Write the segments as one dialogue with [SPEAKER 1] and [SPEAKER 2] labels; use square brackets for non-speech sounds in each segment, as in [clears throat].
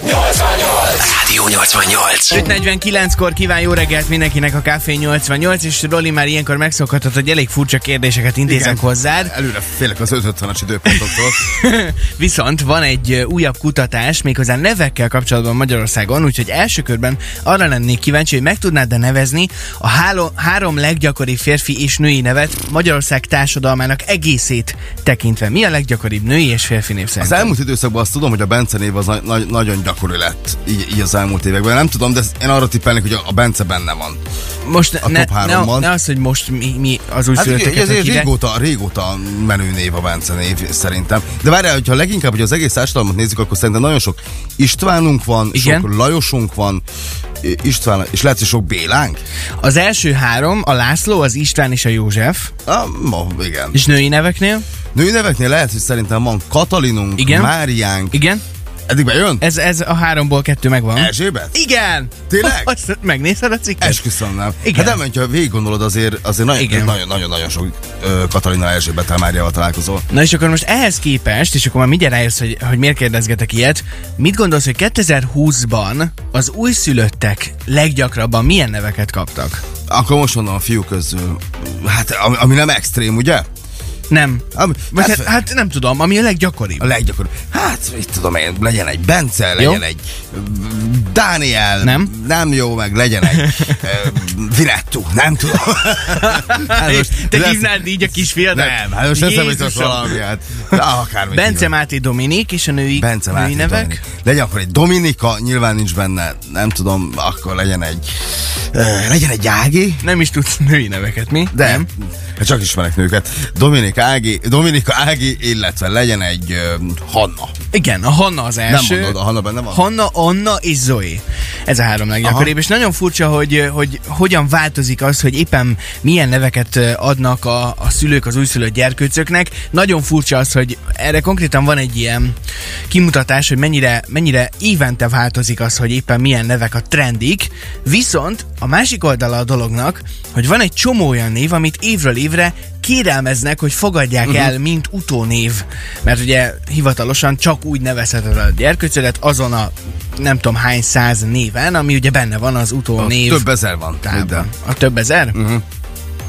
[SPEAKER 1] 88! Rádió 88.
[SPEAKER 2] 5.49-kor kíván jó reggelt mindenkinek a Café 88, és Roli már ilyenkor megszokhatott, hogy elég furcsa kérdéseket intézek
[SPEAKER 3] Igen.
[SPEAKER 2] hozzád.
[SPEAKER 3] Előre félek az 550-as időpontoktól. [laughs]
[SPEAKER 2] Viszont van egy újabb kutatás, méghozzá nevekkel kapcsolatban Magyarországon, úgyhogy első körben arra lennék kíváncsi, hogy meg tudnád-e nevezni a hálo, három leggyakoribb férfi és női nevet Magyarország társadalmának egészét tekintve. Mi a leggyakoribb női és férfi név
[SPEAKER 3] Az elmúlt időszakban azt tudom, hogy a Bence név az na- na- nagyon gyakori lett így, így az elmúlt években. Nem tudom, de én arra tippelnék, hogy a, Bence benne van.
[SPEAKER 2] Most
[SPEAKER 3] a
[SPEAKER 2] ne,
[SPEAKER 3] top
[SPEAKER 2] ne, ne az, hogy most mi, mi az új
[SPEAKER 3] Hát ugye,
[SPEAKER 2] szülötteket,
[SPEAKER 3] ez régóta, régóta menő név a Bence név szerintem. De várjál, hogyha leginkább, hogy az egész társadalmat nézzük, akkor szerintem nagyon sok Istvánunk van,
[SPEAKER 2] Igen.
[SPEAKER 3] sok Lajosunk van, István, és lehet, hogy sok Bélánk?
[SPEAKER 2] Az első három, a László, az István és a József.
[SPEAKER 3] Ah, ma, igen.
[SPEAKER 2] És női neveknél?
[SPEAKER 3] Női neveknél lehet, hogy szerintem van Katalinunk,
[SPEAKER 2] Igen.
[SPEAKER 3] Máriánk.
[SPEAKER 2] Igen?
[SPEAKER 3] Eddig bejön?
[SPEAKER 2] Ez, ez a háromból kettő megvan.
[SPEAKER 3] Erzsébet?
[SPEAKER 2] Igen!
[SPEAKER 3] Tényleg? [laughs]
[SPEAKER 2] Azt megnézed a cikket?
[SPEAKER 3] Esküszöm nem.
[SPEAKER 2] Igen.
[SPEAKER 3] Hát nem, hogyha végig gondolod, azért, azért nagyon, nagyon, nagyon, nagyon sok ö, Katalina Erzsébettel Máriával találkozol.
[SPEAKER 2] Na és akkor most ehhez képest, és akkor már mindjárt rájössz, hogy, hogy miért kérdezgetek ilyet, mit gondolsz, hogy 2020-ban az újszülöttek leggyakrabban milyen neveket kaptak?
[SPEAKER 3] Akkor most mondom a fiúk közül, hát ami, ami nem extrém, ugye?
[SPEAKER 2] Nem.
[SPEAKER 3] Ami,
[SPEAKER 2] Vagy
[SPEAKER 3] hát,
[SPEAKER 2] hát, nem tudom, ami a leggyakoribb.
[SPEAKER 3] a leggyakoribb. Hát, mit tudom én, legyen egy Bence, legyen
[SPEAKER 2] Jó.
[SPEAKER 3] egy mm, Dániel.
[SPEAKER 2] Nem?
[SPEAKER 3] Nem jó, meg legyen egy [laughs] uh, Vinettu, nem tudom. [laughs] hát
[SPEAKER 2] Te
[SPEAKER 3] lesz-
[SPEAKER 2] hívnád így a kisfiadat?
[SPEAKER 3] Nem, hát most jutott
[SPEAKER 2] Jézusom.
[SPEAKER 3] valami, hát. De akármit
[SPEAKER 2] Bence
[SPEAKER 3] hívok.
[SPEAKER 2] Máté Dominik és a női,
[SPEAKER 3] Bence
[SPEAKER 2] női
[SPEAKER 3] Máté
[SPEAKER 2] nevek?
[SPEAKER 3] Dominik. Legyen akkor egy Dominika, nyilván nincs benne, nem tudom, akkor legyen egy, uh, legyen egy Ági,
[SPEAKER 2] Nem is tudsz női neveket, mi?
[SPEAKER 3] de
[SPEAKER 2] Nem.
[SPEAKER 3] Hát csak ismerek nőket. Dominik Ági, Dominika Ági, illetve legyen egy uh, Hanna.
[SPEAKER 2] Igen, a Hanna az első.
[SPEAKER 3] Nem mondod, a Hanna benne van?
[SPEAKER 2] Hanna, Anna és Zoe. Ez a három leggyakoribb, és nagyon furcsa, hogy, hogy hogyan változik az, hogy éppen milyen neveket adnak a, a szülők az újszülött gyerkőcöknek. Nagyon furcsa az, hogy erre konkrétan van egy ilyen kimutatás, hogy mennyire, mennyire évente változik az, hogy éppen milyen nevek a trendik. Viszont a másik oldala a dolognak, hogy van egy csomó olyan név, amit évről évre kérelmeznek, hogy fogadják uh-huh. el, mint utónév. Mert ugye hivatalosan csak úgy nevezheted a gyerkőcödet azon a nem tudom hány száz néven, ami ugye benne van az utónév.
[SPEAKER 3] Több ezer van.
[SPEAKER 2] tában. A több ezer? Uh-huh.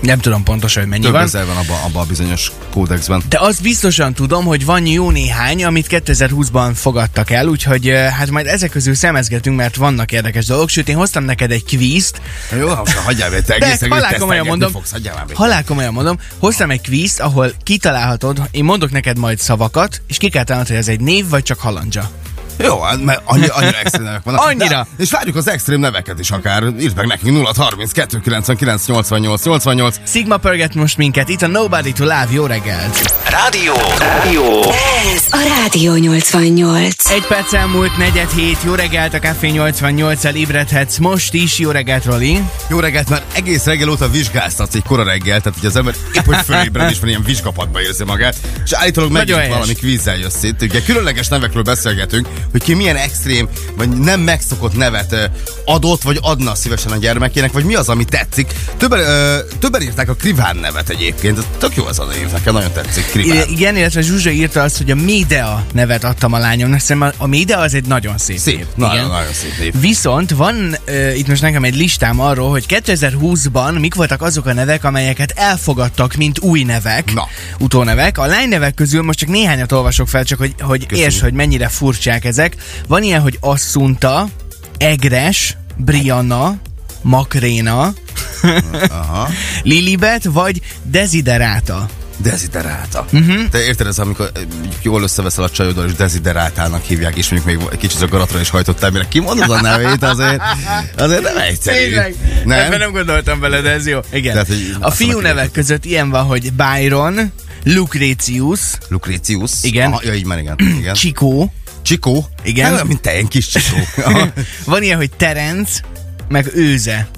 [SPEAKER 2] Nem tudom pontosan, hogy mennyi
[SPEAKER 3] Több
[SPEAKER 2] van.
[SPEAKER 3] ezer van abban abba a bizonyos kódexben.
[SPEAKER 2] De azt biztosan tudom, hogy van jó néhány, amit 2020-ban fogadtak el, úgyhogy hát majd ezek közül szemezgetünk, mert vannak érdekes dolgok. Sőt, én hoztam neked egy kvízt.
[SPEAKER 3] Jó, most hagyjál be, te egész
[SPEAKER 2] halál komolyan mondom,
[SPEAKER 3] fogsz, hagyjál már be.
[SPEAKER 2] halál komolyan mondom, hoztam egy kvízt, ahol kitalálhatod, én mondok neked majd szavakat, és ki kell találnod, hogy ez egy név, vagy csak halandzsa.
[SPEAKER 3] Jó, hát mert annyi, annyira extrém nevek vannak.
[SPEAKER 2] Annyira.
[SPEAKER 3] De, és várjuk az extrém neveket is akár. Írd meg nekünk 0 32 99 88 88.
[SPEAKER 2] Sigma pörget most minket, itt a Nobody to Love, jó reggelt!
[SPEAKER 1] Rádió. Rádió.
[SPEAKER 4] Ez a Rádió 88.
[SPEAKER 2] Egy perc elmúlt, negyed hét, jó reggelt, a Café 88-el ébredhetsz most is, jó reggelt, Roli!
[SPEAKER 3] Jó reggelt, már egész reggel óta vizsgáztatsz egy kora reggel, tehát hogy az ember épp hogy fölébred és van ilyen vizsgapadba érzi magát, és állítólag megint valami kvízzel jössz itt. Ugye különleges nevekről beszélgetünk, hogy ki milyen extrém, vagy nem megszokott nevet ö, adott, vagy adna szívesen a gyermekének, vagy mi az, ami tetszik. Többen, ö, többen írták a Kriván nevet egyébként, Ez tök jó ez a név, nekem nagyon tetszik, Kriván.
[SPEAKER 2] I- igen, illetve Zsuzsa írta azt, hogy a Médea nevet adtam a lányomnak, szerintem a- Médea az egy nagyon szép,
[SPEAKER 3] Szép,
[SPEAKER 2] név.
[SPEAKER 3] nagyon,
[SPEAKER 2] Igen.
[SPEAKER 3] nagyon szép név.
[SPEAKER 2] Viszont van uh, itt most nekem egy listám arról, hogy 2020-ban mik voltak azok a nevek, amelyeket elfogadtak, mint új nevek,
[SPEAKER 3] Na.
[SPEAKER 2] utónevek. A lánynevek közül most csak néhányat olvasok fel, csak hogy, hogy
[SPEAKER 3] Köszönjük.
[SPEAKER 2] érts, hogy mennyire furcsák ezek. Van ilyen, hogy Assunta, Egres, Brianna, Makréna,
[SPEAKER 3] Aha. [laughs]
[SPEAKER 2] Lilibet vagy Desiderata.
[SPEAKER 3] Desiderálta. Uh-huh. Te érted ez, amikor eh, jól összeveszel a csajoddal, és desideráltának hívják, és mondjuk még kicsit a garatra is hajtottál, mire kimondod a nevét, azért, azért nem egyszerű.
[SPEAKER 2] Nem? Ebben nem gondoltam bele, de ez jó. Igen.
[SPEAKER 3] Tehát, hogy
[SPEAKER 2] a fiú nevek között ilyen van, hogy Byron, Lucretius,
[SPEAKER 3] Lucretius.
[SPEAKER 2] Igen.
[SPEAKER 3] Aha, ja, így már igen. igen.
[SPEAKER 2] Chico,
[SPEAKER 3] Csikó.
[SPEAKER 2] Igen.
[SPEAKER 3] Hát, olyan, mint te, kis csikó. [laughs]
[SPEAKER 2] Van ilyen, hogy Terence, meg Őze.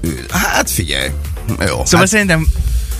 [SPEAKER 3] Ő- hát figyelj. Jó.
[SPEAKER 2] Szóval
[SPEAKER 3] hát,
[SPEAKER 2] szerintem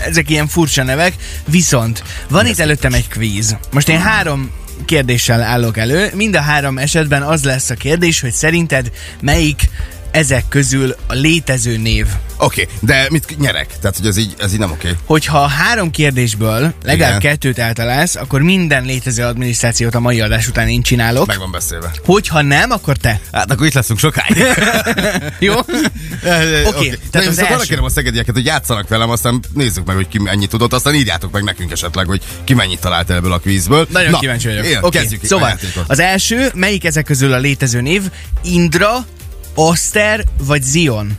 [SPEAKER 2] ezek ilyen furcsa nevek, viszont van itt előttem egy kvíz. Most én három kérdéssel állok elő, mind a három esetben az lesz a kérdés, hogy szerinted melyik ezek közül a létező név?
[SPEAKER 3] Oké, okay, de mit nyerek? Tehát, hogy ez így, ez így nem oké. Okay.
[SPEAKER 2] Hogyha három kérdésből legalább Igen. kettőt eltalálsz, akkor minden létező adminisztrációt a mai adás után én csinálok.
[SPEAKER 3] Meg van beszélve.
[SPEAKER 2] Hogyha nem, akkor te.
[SPEAKER 3] Hát akkor itt leszünk sokáig. [laughs]
[SPEAKER 2] Jó? [laughs] Oké. Okay, okay.
[SPEAKER 3] Tehát az arra kérem a szegedieket, hogy játszanak velem, aztán nézzük meg, hogy ki mennyit tudott, aztán írjátok meg nekünk esetleg, hogy ki mennyit talált ebből a kvízből.
[SPEAKER 2] Nagyon Na, kíváncsi vagyok. Oké, okay. kezdjük szóval az első, melyik ezek közül a létező név? Indra, Oster vagy Zion?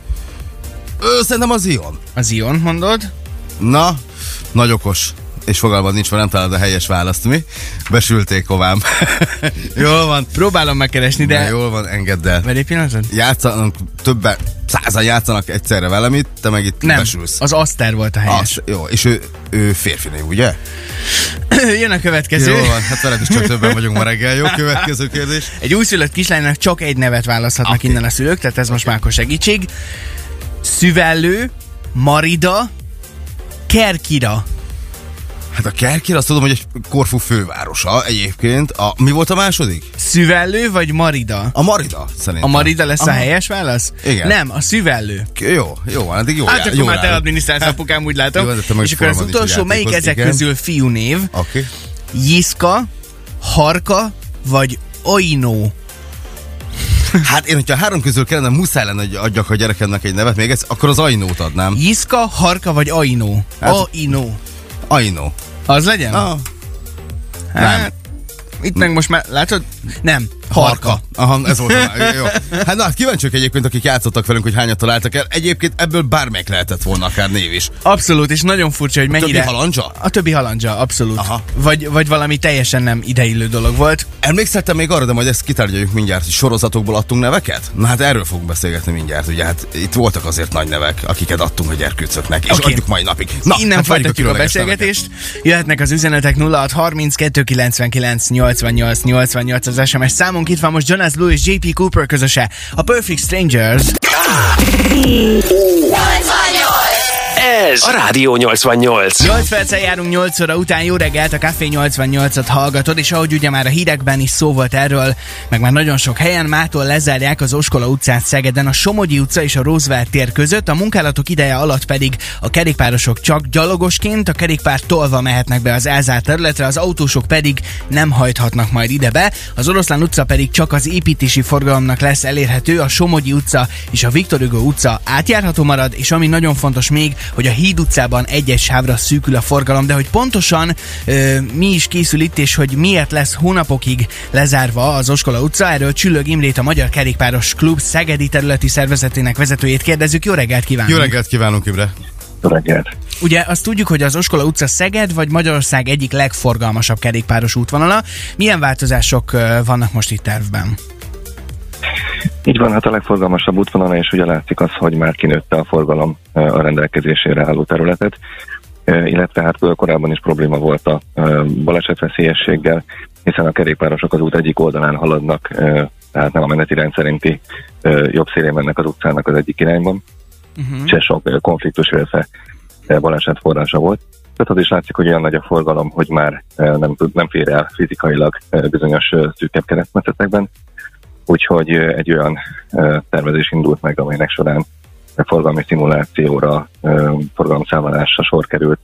[SPEAKER 3] Ö, szerintem az Zion.
[SPEAKER 2] A Zion, mondod?
[SPEAKER 3] Na, nagy okos és fogalmad nincs, mert nem találod a helyes választ, mi? Besülték hovám. [laughs] jól van.
[SPEAKER 2] Próbálom megkeresni, de...
[SPEAKER 3] Na, jól van, engedd el.
[SPEAKER 2] Várj egy pillanatot?
[SPEAKER 3] Játszanak, többen, százan játszanak egyszerre velem itt, te meg itt
[SPEAKER 2] nem,
[SPEAKER 3] besülsz.
[SPEAKER 2] az Aster volt a helyes. Az,
[SPEAKER 3] jó, és ő, ő férfi ugye? [coughs]
[SPEAKER 2] Jön a következő.
[SPEAKER 3] Jó van, hát veled is csak többen vagyunk ma reggel. Jó, következő kérdés.
[SPEAKER 2] Egy újszülött kislánynak csak egy nevet választhatnak okay. innen a szülők, tehát ez most már akkor segítség. Szüvellő, Marida, Kerkira.
[SPEAKER 3] Hát a Kerkér azt tudom, hogy egy Korfu fővárosa egyébként. A, mi volt a második?
[SPEAKER 2] Szüvellő vagy Marida?
[SPEAKER 3] A Marida, szerintem.
[SPEAKER 2] A Marida lesz Aha. a helyes válasz?
[SPEAKER 3] Igen.
[SPEAKER 2] Nem, a szüvellő.
[SPEAKER 3] Jó, jó van, eddig jó
[SPEAKER 2] Hát akkor már te adminisztrálsz apukám, úgy látom. Jó, és akkor az utolsó, melyik ezek igen. közül fiú név?
[SPEAKER 3] Okay.
[SPEAKER 2] Jiszka, Harka vagy Oino?
[SPEAKER 3] Hát én, hogyha három közül kellene, muszáj lenne, hogy adjak a gyerekemnek egy nevet, még ez, akkor az Ainót adnám.
[SPEAKER 2] Jiszka, Harka vagy Aino? Hát, Aino.
[SPEAKER 3] Aino.
[SPEAKER 2] Az legyen?
[SPEAKER 3] Ah.
[SPEAKER 2] Hát, nem. Itt meg most már, látod? Nem.
[SPEAKER 3] Harka. Aha, ez volt jó. Hát na, kíváncsiak egyébként, akik játszottak velünk, hogy hányat találtak el. Egyébként ebből bármelyik lehetett volna akár név is.
[SPEAKER 2] Abszolút, és nagyon furcsa, hogy mennyire...
[SPEAKER 3] A többi halandzsa?
[SPEAKER 2] A többi halandzsa, abszolút. Aha. Vagy, vagy valami teljesen nem ideillő dolog volt.
[SPEAKER 3] Emlékszettem még arra, de majd ezt kitárgyaljuk mindjárt, hogy sorozatokból adtunk neveket? Na hát erről fogunk beszélgetni mindjárt, ugye hát itt voltak azért nagy nevek, akiket adtunk a gyerkőcöknek, és okay. adjuk mai napig.
[SPEAKER 2] Na, Innen hát folytatjuk a, a beszélgetést. Neveket. Jöhetnek az üzenetek 0632 99 88 88 az SMS számunk. Itt van most Jonas és JP Cooper közöse. A Perfect Strangers.
[SPEAKER 1] Ez a Rádió 88.
[SPEAKER 2] 8 perccel járunk 8 óra után. Jó reggelt, a Café 88-at hallgatod, és ahogy ugye már a hírekben is szó volt erről, meg már nagyon sok helyen, mától lezárják az Oskola utcát Szegeden, a Somogyi utca és a Roosevelt tér között, a munkálatok ideje alatt pedig a kerékpárosok csak gyalogosként, a kerékpár tolva mehetnek be az elzárt területre, az autósok pedig nem hajthatnak majd ide be. Az Oroszlán utca pedig csak az építési forgalomnak lesz elérhető, a Somogyi utca és a Viktor Hugo utca átjárható marad, és ami nagyon fontos még, hogy a Híd utcában egy-egy sávra szűkül a forgalom, de hogy pontosan ö, mi is készül itt, és hogy miért lesz hónapokig lezárva az Oskola utca, erről Csüllög Imrét, a Magyar Kerékpáros Klub Szegedi területi szervezetének vezetőjét kérdezzük. Jó reggelt kívánunk!
[SPEAKER 3] Jó reggelt kívánunk, Imre!
[SPEAKER 5] Jó reggelt!
[SPEAKER 2] Ugye azt tudjuk, hogy az Oskola utca Szeged vagy Magyarország egyik legforgalmasabb kerékpáros útvonala. Milyen változások vannak most itt tervben?
[SPEAKER 5] Így van, hát a legforgalmasabb útvonal, és ugye látszik az, hogy már kinőtte a forgalom a rendelkezésére álló területet, illetve hát korábban is probléma volt a balesetveszélyességgel, hiszen a kerékpárosok az út egyik oldalán haladnak, tehát nem a menetirány szerinti jobb szélén mennek az utcának az egyik irányban, uh-huh. és sok konfliktus, illetve baleset forrása volt. Tehát az is látszik, hogy olyan nagy a forgalom, hogy már nem, nem fér el fizikailag bizonyos szűkebb keresztmetszetekben, Úgyhogy egy olyan tervezés indult meg, amelynek során forgalmi szimulációra, forgalomszámolásra sor került,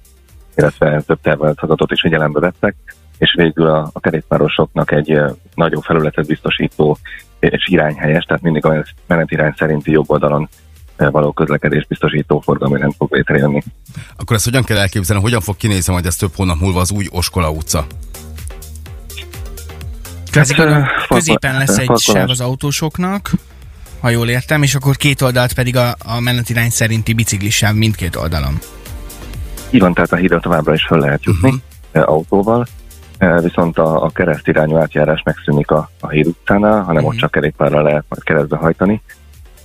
[SPEAKER 5] illetve több tervezhatot is figyelembe vettek, és végül a, a kerékpárosoknak egy nagyobb felületet biztosító és irányhelyes, tehát mindig a menetirány szerinti jobb oldalon való közlekedés biztosító forgalmi rend fog létrejönni.
[SPEAKER 3] Akkor ezt hogyan kell elképzelni, hogyan fog kinézni majd ez több hónap múlva az új Oskola utca?
[SPEAKER 2] Hát, középen lesz egy sáv az autósoknak, ha jól értem, és akkor két oldalt pedig a, a menetirány szerinti biciklisáv mindkét oldalon.
[SPEAKER 5] Így van, tehát a hídra továbbra is fel lehet jutni uh-huh. autóval, viszont a, a keresztirányú átjárás megszűnik a, a híd utcánál, hanem uh-huh. ott csak kerékpárral lehet majd keresztbe hajtani,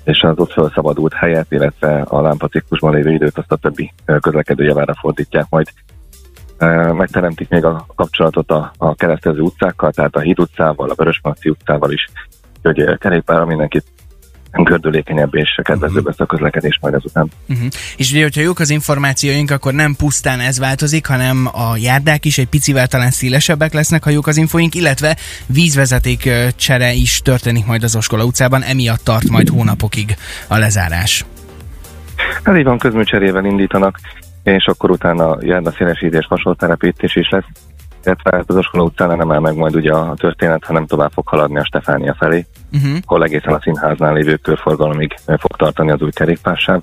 [SPEAKER 5] és az ott felszabadult helyet, illetve a lámpaciklusban lévő időt azt a többi közlekedő javára fordítják majd megteremtik még a kapcsolatot a, a keresztező utcákkal, tehát a Híd utcával, a Vörösmarci utcával is, hogy kerékpára mindenkit gördülékenyebb és kedvezőbb lesz a közlekedés majd ezután.
[SPEAKER 2] Uh-huh. És ugye, hogyha jók az információink, akkor nem pusztán ez változik, hanem a járdák is egy picivel talán szélesebbek lesznek, ha jók az infoink, illetve vízvezeték csere is történik majd az Oskola utcában, emiatt tart majd hónapokig a lezárás.
[SPEAKER 5] Hát így van, közműcserével indítanak, és akkor utána járna szélesítés, fasoltelepítés is lesz, illetve az Oskola utcán nem áll meg majd ugye a történet, hanem tovább fog haladni a Stefánia felé, uh-huh. ahol egészen a színháznál lévő körforgalomig fog tartani az új kerékpársáv,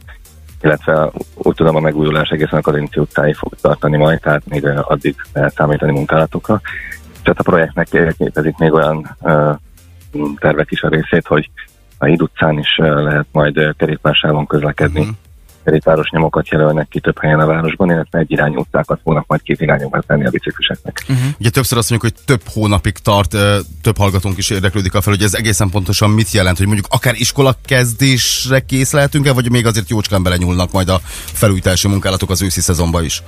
[SPEAKER 5] illetve úgy tudom a megújulás egészen a Karinci utcáig fog tartani majd, tehát még addig lehet számítani munkálatokra. Tehát a projektnek képezik még olyan uh, tervek is a részét, hogy a Híd utcán is lehet majd kerékpársávon közlekedni. Uh-huh kerékpáros nyomokat jelölnek ki több helyen a városban, illetve egy irányú utcákat fognak majd két irányúban tenni a bicikliseknek.
[SPEAKER 3] Uh-huh. Ugye többször azt mondjuk, hogy több hónapig tart, több hallgatónk is érdeklődik a fel, hogy ez egészen pontosan mit jelent, hogy mondjuk akár iskola kezdésre kész lehetünk-e, vagy még azért jócskán belenyúlnak majd a felújítási munkálatok az őszi szezonba is?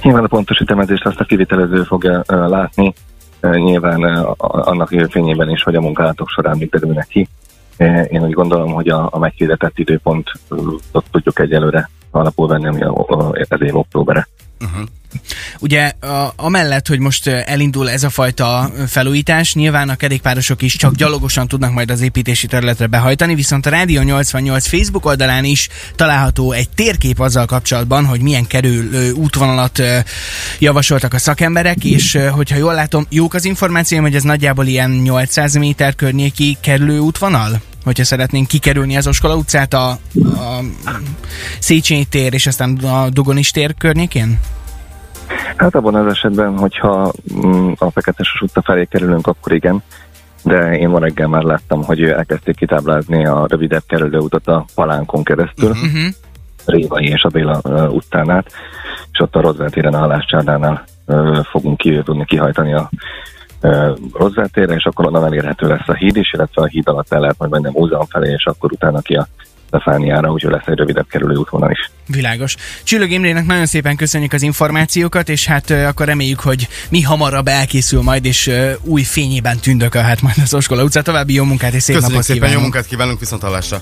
[SPEAKER 5] Nyilván a pontos ütemezést azt a kivitelező fogja látni, nyilván annak jövőfényében is, hogy a munkálatok során mit derülnek ki. Én úgy gondolom, hogy a, a meghirdetett időpontot tudjuk egyelőre alapul venni, ami a, a, ez év októbere.
[SPEAKER 2] Ugye a, amellett, hogy most elindul ez a fajta felújítás, nyilván a kerékpárosok is csak gyalogosan tudnak majd az építési területre behajtani, viszont a Rádió 88 Facebook oldalán is található egy térkép azzal kapcsolatban, hogy milyen kerülő útvonalat javasoltak a szakemberek, és hogyha jól látom, jók az információim, hogy ez nagyjából ilyen 800 méter környéki kerülő útvonal? hogyha szeretnénk kikerülni az Oskola utcát a, a Széchenyi tér és aztán a Dogonis tér környékén?
[SPEAKER 5] Hát abban az esetben, hogyha mm, a Feketeses utca felé kerülünk, akkor igen, de én ma reggel már láttam, hogy elkezdték kitáblázni a rövidebb kerülőutat a Palánkon keresztül, uh-huh. Révai és a Béla utcán át, és ott a téren a Haláscsárdánál uh, fogunk ki, tudni kihajtani a térre, és akkor onnan elérhető lesz a híd is, illetve a híd alatt el lehet majd menni a múzeum felé, és akkor utána ki a Stefániára, úgyhogy lesz egy rövidebb kerülő útvonal is.
[SPEAKER 2] Világos. Csillog Imrének nagyon szépen köszönjük az információkat, és hát akkor reméljük, hogy mi hamarabb elkészül majd, és új fényében tündökölhet majd az Oskola utca. További jó munkát és szép
[SPEAKER 3] Köszönjük
[SPEAKER 2] napot
[SPEAKER 3] szépen,
[SPEAKER 2] kívánunk.
[SPEAKER 3] jó munkát kívánunk, viszont hallásra.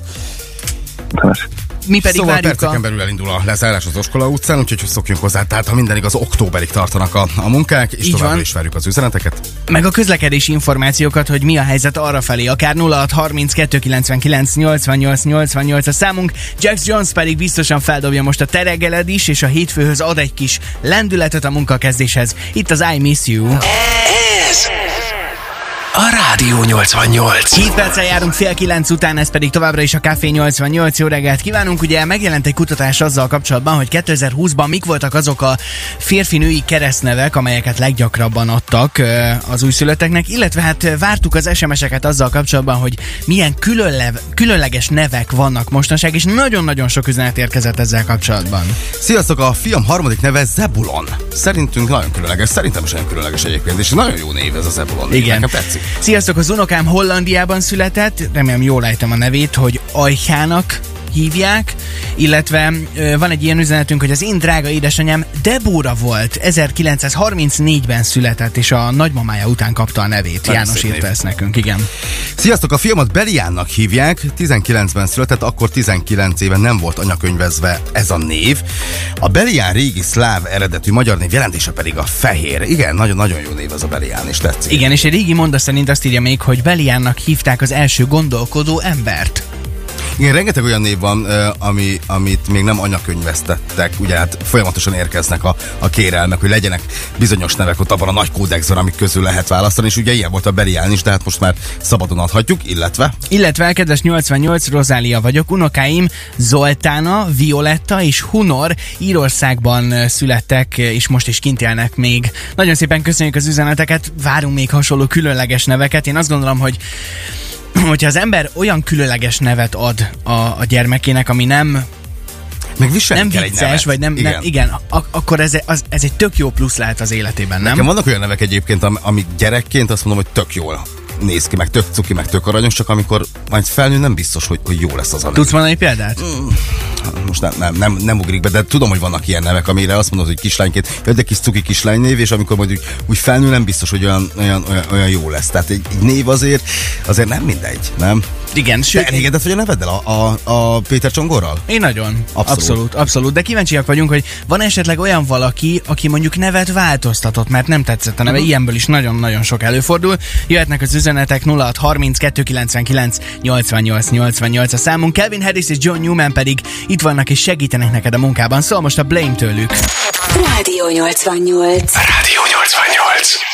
[SPEAKER 2] Mi pedig
[SPEAKER 3] szóval
[SPEAKER 2] várjuk
[SPEAKER 3] perceken
[SPEAKER 2] a...
[SPEAKER 3] belül elindul a lezárás az Oskola utcán, úgyhogy szokjunk hozzá. Tehát ha minden igaz, októberig tartanak a, a munkák, és
[SPEAKER 2] Így
[SPEAKER 3] továbbra
[SPEAKER 2] van.
[SPEAKER 3] is várjuk az üzeneteket.
[SPEAKER 2] Meg a közlekedési információkat, hogy mi a helyzet arra felé. Akár 0632 99 88 88 a számunk. Jax Jones pedig biztosan feldobja most a teregeled is, és a hétfőhöz ad egy kis lendületet a munkakezdéshez. Itt az I Miss You.
[SPEAKER 1] Ez a Rádió 88.
[SPEAKER 2] 7 perccel járunk fél kilenc után, ez pedig továbbra is a Café 88. Jó reggelt kívánunk! Ugye megjelent egy kutatás azzal kapcsolatban, hogy 2020-ban mik voltak azok a férfi-női keresztnevek, amelyeket leggyakrabban adtak az újszülötteknek, illetve hát vártuk az SMS-eket azzal kapcsolatban, hogy milyen különle- különleges nevek vannak mostanság, és nagyon-nagyon sok üzenet érkezett ezzel kapcsolatban.
[SPEAKER 3] Sziasztok, a fiam harmadik neve Zebulon. Szerintünk nagyon különleges, szerintem is nagyon különleges egyébként, és nagyon jó név ez a Zebulon.
[SPEAKER 2] Igen.
[SPEAKER 3] Nekem tetszik.
[SPEAKER 2] Sziasztok, az unokám Hollandiában született, remélem jól ejtem a nevét, hogy Ajhának hívják, illetve van egy ilyen üzenetünk, hogy az én drága édesanyám Debóra volt, 1934-ben született, és a nagymamája után kapta a nevét.
[SPEAKER 3] Nagyon
[SPEAKER 2] János írta ezt nekünk, igen.
[SPEAKER 3] Sziasztok, a fiamat Beliánnak hívják, 19-ben született, akkor 19 éve nem volt anyakönyvezve ez a név. A Belián régi szláv eredetű magyar név jelentése pedig a fehér. Igen, nagyon-nagyon jó név az a Belián, és tetszik.
[SPEAKER 2] Igen, és egy régi monda szerint azt írja még, hogy Beliánnak hívták az első gondolkodó embert.
[SPEAKER 3] Igen, rengeteg olyan név van, ami, amit még nem anyakönyvesztettek, ugye hát folyamatosan érkeznek a, a kérelmek, hogy legyenek bizonyos nevek ott abban a nagy kódexben, amik közül lehet választani, és ugye ilyen volt a Belián is, de hát most már szabadon adhatjuk, illetve
[SPEAKER 2] Illetve, kedves 88, Rozália vagyok, unokáim Zoltána, Violetta és Hunor Írországban születtek, és most is kint élnek még. Nagyon szépen köszönjük az üzeneteket, várunk még hasonló különleges neveket. Én azt gondolom, hogy [clears throat] hogyha az ember olyan különleges nevet ad a, a gyermekének, ami nem
[SPEAKER 3] meg
[SPEAKER 2] nem
[SPEAKER 3] kell egy
[SPEAKER 2] vicces,
[SPEAKER 3] nevet.
[SPEAKER 2] vagy nem, igen, nem, igen ak- akkor ez, az, ez egy tök jó plusz lehet az életében, nem?
[SPEAKER 3] Nekem vannak olyan nevek egyébként, am- amik gyerekként azt mondom, hogy tök jól néz ki, meg tök cuki, meg tök aranyos, csak amikor majd felnő, nem biztos, hogy, hogy jó lesz az a név.
[SPEAKER 2] Tudsz mondani példát?
[SPEAKER 3] Most nem, nem, nem, nem ugrik be, de tudom, hogy vannak ilyen nevek, amire azt mondod, hogy kislányként, jaj, de kis cuki kislánynév, és amikor majd úgy, úgy felnő, nem biztos, hogy olyan, olyan, olyan, olyan jó lesz. Tehát egy, egy név azért, azért nem mindegy, nem?
[SPEAKER 2] Igen,
[SPEAKER 3] Te
[SPEAKER 2] sőt,
[SPEAKER 3] elégedett vagy a neveddel, a, a, a Péter Csongorral?
[SPEAKER 2] Én nagyon.
[SPEAKER 3] Abszolút.
[SPEAKER 2] Abszolút. abszolút. De kíváncsiak vagyunk, hogy van esetleg olyan valaki, aki mondjuk nevet változtatott, mert nem tetszett a neve. Uh-huh. Ilyenből is nagyon-nagyon sok előfordul. Jöhetnek az üzenetek 0630 299 88 88 a számunk. Kelvin Harris és John Newman pedig itt vannak és segítenek neked a munkában. Szól most a Blame tőlük.
[SPEAKER 4] Rádió 88.
[SPEAKER 1] Rádió 88.